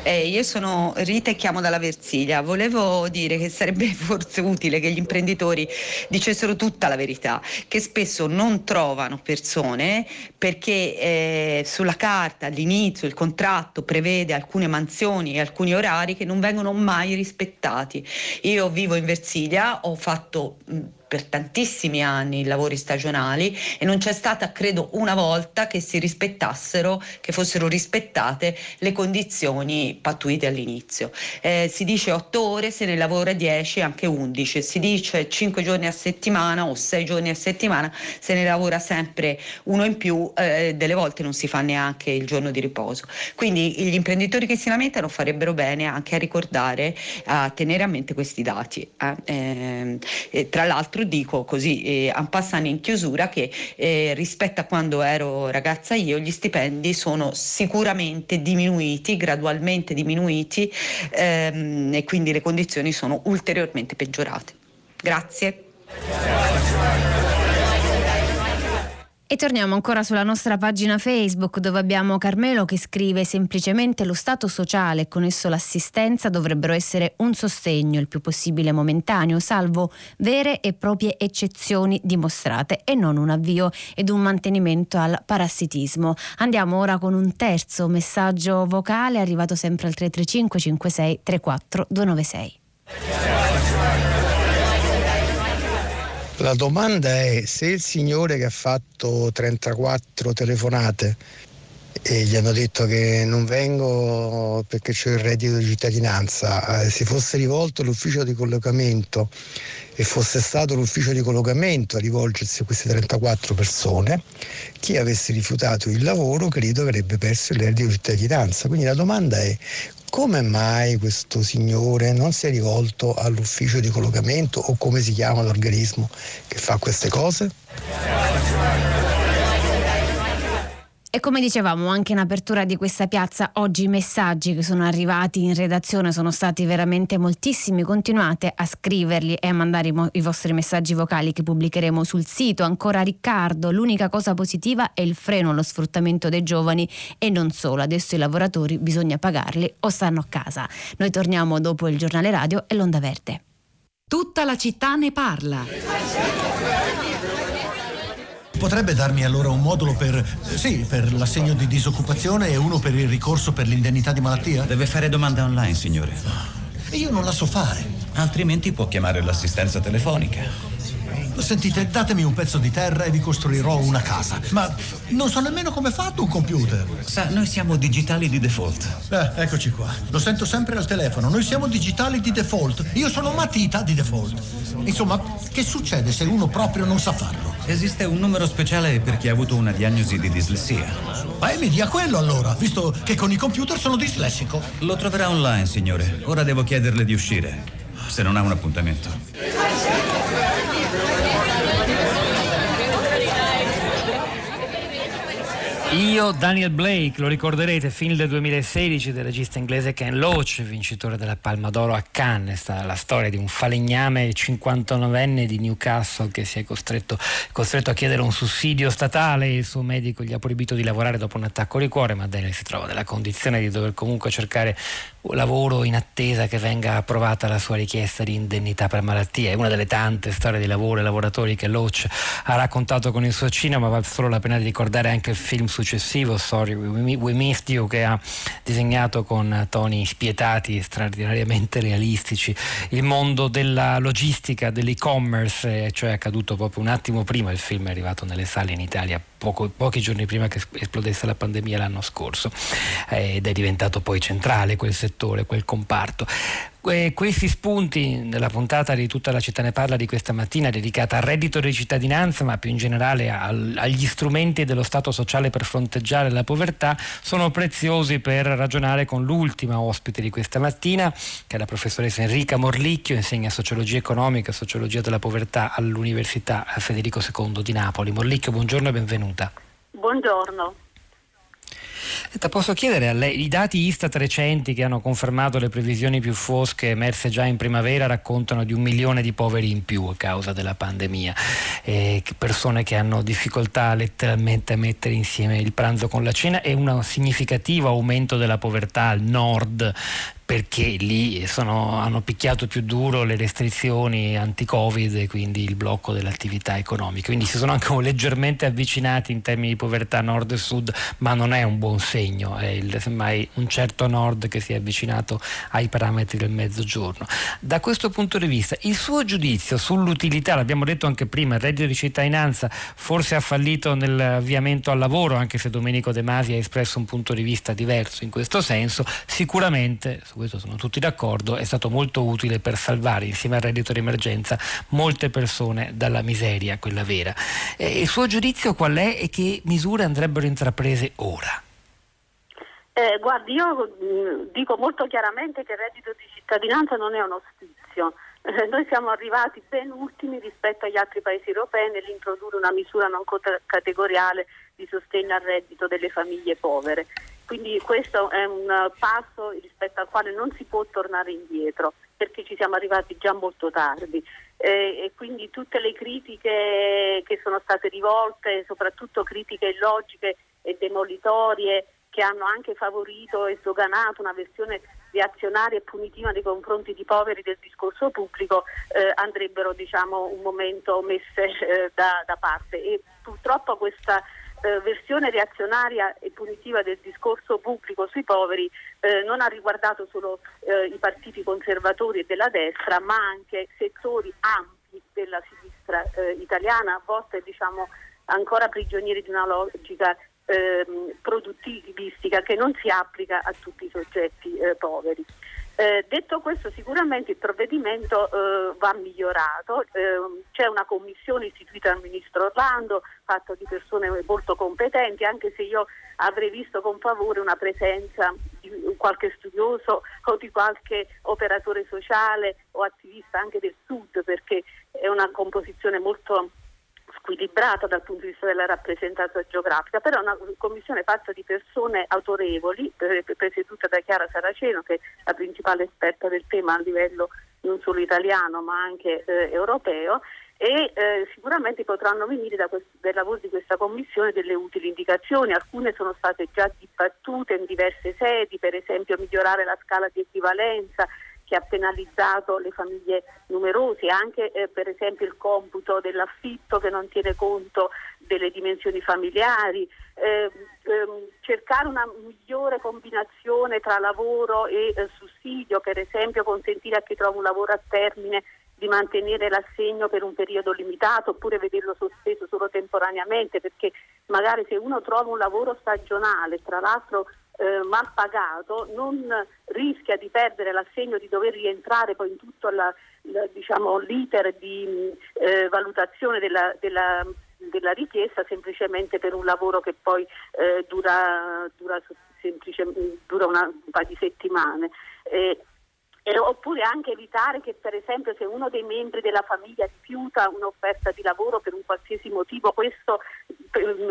Eh, io sono Rita e chiamo dalla Versilia. Volevo dire che sarebbe forse utile che gli imprenditori dicessero tutta la verità, che spesso non trovano persone perché eh, sulla carta all'inizio il contratto prevede alcune mansioni e alcuni orari che non vengono mai rispettati. Io vivo in Versilia, ho fatto mh, per tantissimi anni lavori stagionali e non c'è stata, credo, una volta che si rispettassero, che fossero rispettate le condizioni pattuite all'inizio. Eh, si dice 8 ore, se ne lavora 10, anche 11, si dice 5 giorni a settimana o 6 giorni a settimana, se ne lavora sempre uno in più, eh, delle volte non si fa neanche il giorno di riposo. Quindi gli imprenditori che si lamentano farebbero bene anche a ricordare, a tenere a mente questi dati. Eh. eh tra l'altro l'altro dico così, eh, en passant in chiusura, che eh, rispetto a quando ero ragazza io, gli stipendi sono sicuramente diminuiti, gradualmente diminuiti ehm, e quindi le condizioni sono ulteriormente peggiorate. Grazie. E torniamo ancora sulla nostra pagina Facebook dove abbiamo Carmelo che scrive semplicemente lo stato sociale e con esso l'assistenza dovrebbero essere un sostegno il più possibile momentaneo, salvo vere e proprie eccezioni dimostrate e non un avvio ed un mantenimento al parassitismo. Andiamo ora con un terzo messaggio vocale arrivato sempre al 335 56 34 296. La domanda è se il signore che ha fatto 34 telefonate e gli hanno detto che non vengo perché c'è il reddito di cittadinanza, eh, si fosse rivolto all'ufficio di collocamento e fosse stato l'ufficio di collocamento a rivolgersi a queste 34 persone, chi avesse rifiutato il lavoro credo avrebbe perso il reddito di cittadinanza. Quindi la domanda è come mai questo signore non si è rivolto all'ufficio di collocamento o come si chiama l'organismo che fa queste cose? E come dicevamo anche in apertura di questa piazza, oggi i messaggi che sono arrivati in redazione sono stati veramente moltissimi. Continuate a scriverli e a mandare i, mo- i, vostri messaggi vocali che pubblicheremo sul sito. Ancora Riccardo, l'unica cosa positiva è il freno allo sfruttamento dei giovani e non solo. Adesso i lavoratori bisogna pagarli o stanno a casa. Noi torniamo dopo il giornale radio e l'onda verde. Tutta la città ne parla. Potrebbe darmi allora un modulo per, sì, per l'assegno di disoccupazione e uno per il ricorso per l'indennità di malattia? Deve fare domanda online, signore. Io non la so fare. Altrimenti può chiamare l'assistenza telefonica. Sentite, datemi un pezzo di terra e vi costruirò una casa. Ma non so nemmeno come è fatto un computer. Sa, noi siamo digitali di default. Eh, eccoci qua. Lo sento sempre al telefono. Noi siamo digitali di default. Io sono matita di default. Insomma, che succede se uno proprio non sa farlo? Esiste un numero speciale per chi ha avuto una diagnosi di dislessia. Ma mi dia quello allora, visto che con i computer sono dislessico. Lo troverà online, signore. Ora devo chiederle di uscire, se non ha un appuntamento. Io, Daniel Blake, lo ricorderete, film del 2016 del regista inglese Ken Loach, vincitore della Palma d'Oro a Cannes, la storia di un falegname 59enne di Newcastle che si è costretto, costretto, a chiedere un sussidio statale, il suo medico gli ha proibito di lavorare dopo un attacco di cuore, ma Daniel si trova nella condizione di dover comunque cercare lavoro in attesa che venga approvata la sua richiesta di indennità per malattia. È una delle tante storie di lavoro e lavoratori che Loach ha raccontato con il suo cinema, vale solo la pena di ricordare anche il film successivo, Sorry We Missed You, che ha disegnato con toni spietati, straordinariamente realistici, il mondo della logistica, dell'e-commerce, cioè è accaduto proprio un attimo prima, il film è arrivato nelle sale in Italia poco, pochi giorni prima che esplodesse la pandemia l'anno scorso eh, ed è diventato poi centrale quel settore, quel comparto. Questi spunti nella puntata di tutta la città ne parla di questa mattina dedicata al reddito di cittadinanza ma più in generale al, agli strumenti dello Stato sociale per fronteggiare la povertà sono preziosi per ragionare con l'ultima ospite di questa mattina che è la professoressa Enrica Morlicchio insegna sociologia economica e sociologia della povertà all'Università Federico II di Napoli. Morlicchio buongiorno e benvenuta. Buongiorno. Posso chiedere a lei, i dati Istat recenti che hanno confermato le previsioni più fosche emerse già in primavera raccontano di un milione di poveri in più a causa della pandemia, eh, persone che hanno difficoltà letteralmente a mettere insieme il pranzo con la cena e un significativo aumento della povertà al nord perché lì sono, hanno picchiato più duro le restrizioni anti-Covid e quindi il blocco dell'attività economica. Quindi si sono anche leggermente avvicinati in termini di povertà nord e sud, ma non è un buon segno, è il, semmai un certo nord che si è avvicinato ai parametri del mezzogiorno. Da questo punto di vista, il suo giudizio sull'utilità, l'abbiamo detto anche prima, il reddito di cittadinanza forse ha fallito nell'avviamento al lavoro, anche se Domenico De Masi ha espresso un punto di vista diverso in questo senso, sicuramente su questo sono tutti d'accordo, è stato molto utile per salvare insieme al reddito di emergenza molte persone dalla miseria, quella vera. E il suo giudizio qual è e che misure andrebbero intraprese ora? Eh, guardi, io mm, dico molto chiaramente che il reddito di cittadinanza non è un ospizio. Eh, noi siamo arrivati ben ultimi rispetto agli altri paesi europei nell'introdurre una misura non categoriale di sostegno al reddito delle famiglie povere. Quindi questo è un passo rispetto al quale non si può tornare indietro perché ci siamo arrivati già molto tardi. Eh, e quindi tutte le critiche che sono state rivolte, soprattutto critiche illogiche e demolitorie che hanno anche favorito e sdoganato una versione reazionaria e punitiva nei confronti di poveri del discorso pubblico eh, andrebbero diciamo, un momento messe eh, da, da parte. E purtroppo questa eh, versione reazionaria e punitiva del discorso pubblico sui poveri eh, non ha riguardato solo eh, i partiti conservatori e della destra, ma anche settori ampi della sinistra eh, italiana, a volte diciamo, ancora prigionieri di una logica ehm, produttivistica che non si applica a tutti i soggetti eh, poveri. Eh, detto questo, sicuramente il provvedimento eh, va migliorato, eh, c'è una commissione istituita dal Ministro Orlando, fatta di persone molto competenti, anche se io avrei visto con favore una presenza di qualche studioso o di qualche operatore sociale o attivista anche del Sud, perché è una composizione molto squilibrata dal punto di vista della rappresentanza geografica, però è una commissione fatta di persone autorevoli, presieduta da Chiara Saraceno, che è la principale esperta del tema a livello non solo italiano ma anche eh, europeo e eh, sicuramente potranno venire da questo, dai lavori di questa commissione delle utili indicazioni, alcune sono state già dibattute in diverse sedi, per esempio migliorare la scala di equivalenza, che ha penalizzato le famiglie numerose, anche eh, per esempio il computo dell'affitto che non tiene conto delle dimensioni familiari, eh, ehm, cercare una migliore combinazione tra lavoro e eh, sussidio, per esempio consentire a chi trova un lavoro a termine di mantenere l'assegno per un periodo limitato oppure vederlo sospeso solo temporaneamente perché magari se uno trova un lavoro stagionale, tra l'altro eh, mal pagato non rischia di perdere l'assegno di dover rientrare poi in tutto la, la, diciamo, l'iter di eh, valutazione della, della, della, richiesta semplicemente per un lavoro che poi eh, dura, dura, dura una, un paio di settimane. Eh, eh, oppure anche evitare che per esempio se uno dei membri della famiglia rifiuta un'offerta di lavoro per un qualsiasi motivo, questo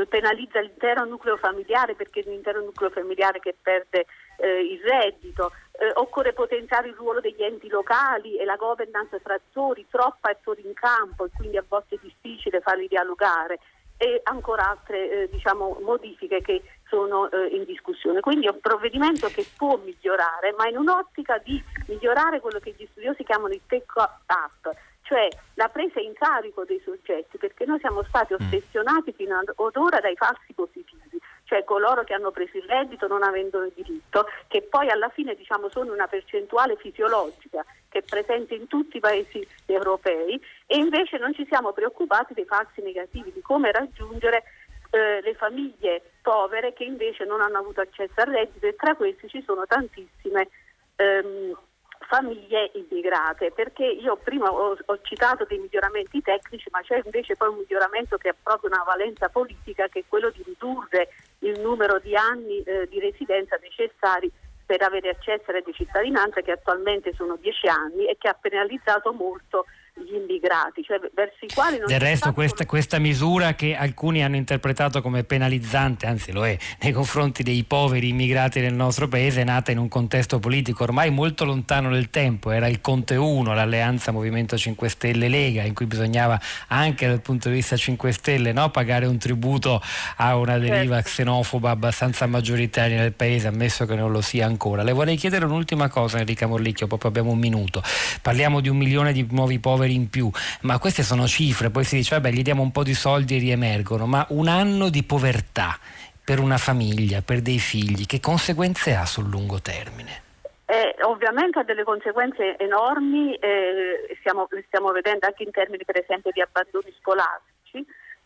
penalizza l'intero nucleo familiare perché è l'intero nucleo familiare che perde eh, il reddito. Eh, occorre potenziare il ruolo degli enti locali e la governance tra attori, troppa attori in campo e quindi a volte è difficile farli dialogare e ancora altre eh, diciamo, modifiche che sono eh, in discussione. Quindi è un provvedimento che può migliorare, ma in un'ottica di migliorare quello che gli studiosi chiamano il take-up, cioè la presa in carico dei soggetti, perché noi siamo stati mm. ossessionati fino ad ora dai falsi positivi cioè coloro che hanno preso il reddito non avendo il diritto, che poi alla fine diciamo, sono una percentuale fisiologica che è presente in tutti i paesi europei e invece non ci siamo preoccupati dei falsi negativi, di come raggiungere eh, le famiglie povere che invece non hanno avuto accesso al reddito e tra questi ci sono tantissime ehm, famiglie immigrate, perché io prima ho, ho, citato dei miglioramenti tecnici, ma c'è invece poi un miglioramento che ha proprio una valenza politica, che è quello di ridurre il numero di anni eh, di residenza necessari per avere accesso alla di cittadinanza, che attualmente sono 10 anni e che ha penalizzato molto gli immigrati, cioè verso i quali non Del resto questa, questa, misura che alcuni hanno interpretato come penalizzante, anzi lo è, nei confronti dei poveri immigrati nel nostro paese, è nata in un contesto politico ormai molto lontano nel tempo, era il Conte 1, l'alleanza Movimento 5 Stelle Lega, in cui bisognava anche dal punto di vista 5 Stelle no, pagare un tributo a una deriva certo. xenofoba abbastanza maggioritaria nel paese, ammesso che non lo sia ancora. Le vorrei chiedere un'ultima cosa Enrica Morlicchio, proprio abbiamo un minuto. Parliamo di un milione di nuovi poveri in più, ma queste sono cifre, poi si dice vabbè gli diamo un po' di soldi e riemergono, ma un anno di povertà per una famiglia, per dei figli, che conseguenze ha sul lungo termine? Eh, ovviamente ha delle conseguenze enormi, eh, stiamo, stiamo vedendo anche in termini per esempio di abbandoni scolastici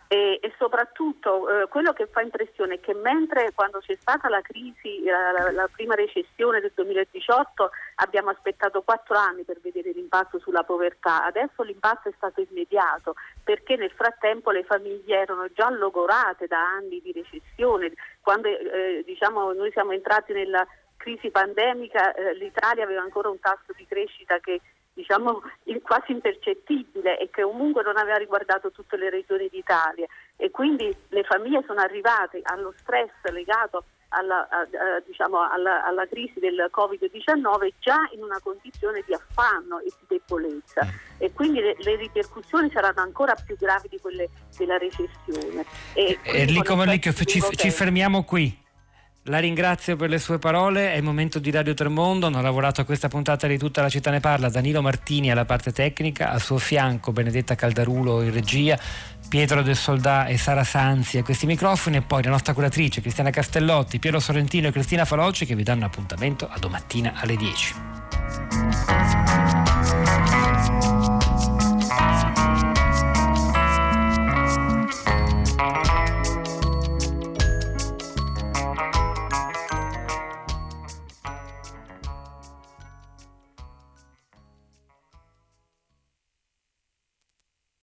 e, e soprattutto eh, quello che fa impressione è che mentre quando c'è stata la crisi, la, la, prima recessione del 2018, abbiamo aspettato quattro anni per vedere l'impatto sulla povertà, adesso l'impatto è stato immediato perché nel frattempo le famiglie erano già logorate da anni di recessione. Quando eh, diciamo, noi siamo entrati nella crisi pandemica eh, l'Italia aveva ancora un tasso di crescita che diciamo quasi impercettibile e che comunque non aveva riguardato tutte le regioni d'Italia e quindi le famiglie sono arrivate allo stress legato alla, a, a, diciamo, alla, alla crisi del Covid-19 già in una condizione di affanno e di debolezza e quindi le, le ripercussioni saranno ancora più gravi di quelle della recessione. Enrico Marlicchio, ci, ci fermiamo qui. La ringrazio per le sue parole, è il momento di Radio Tremondo, hanno lavorato a questa puntata di Tutta la città ne parla, Danilo Martini alla parte tecnica, al suo fianco Benedetta Caldarulo in regia, Pietro del Soldà e Sara Sanzi a questi microfoni e poi la nostra curatrice Cristiana Castellotti, Piero Sorrentino e Cristina Falocci che vi danno appuntamento a domattina alle 10.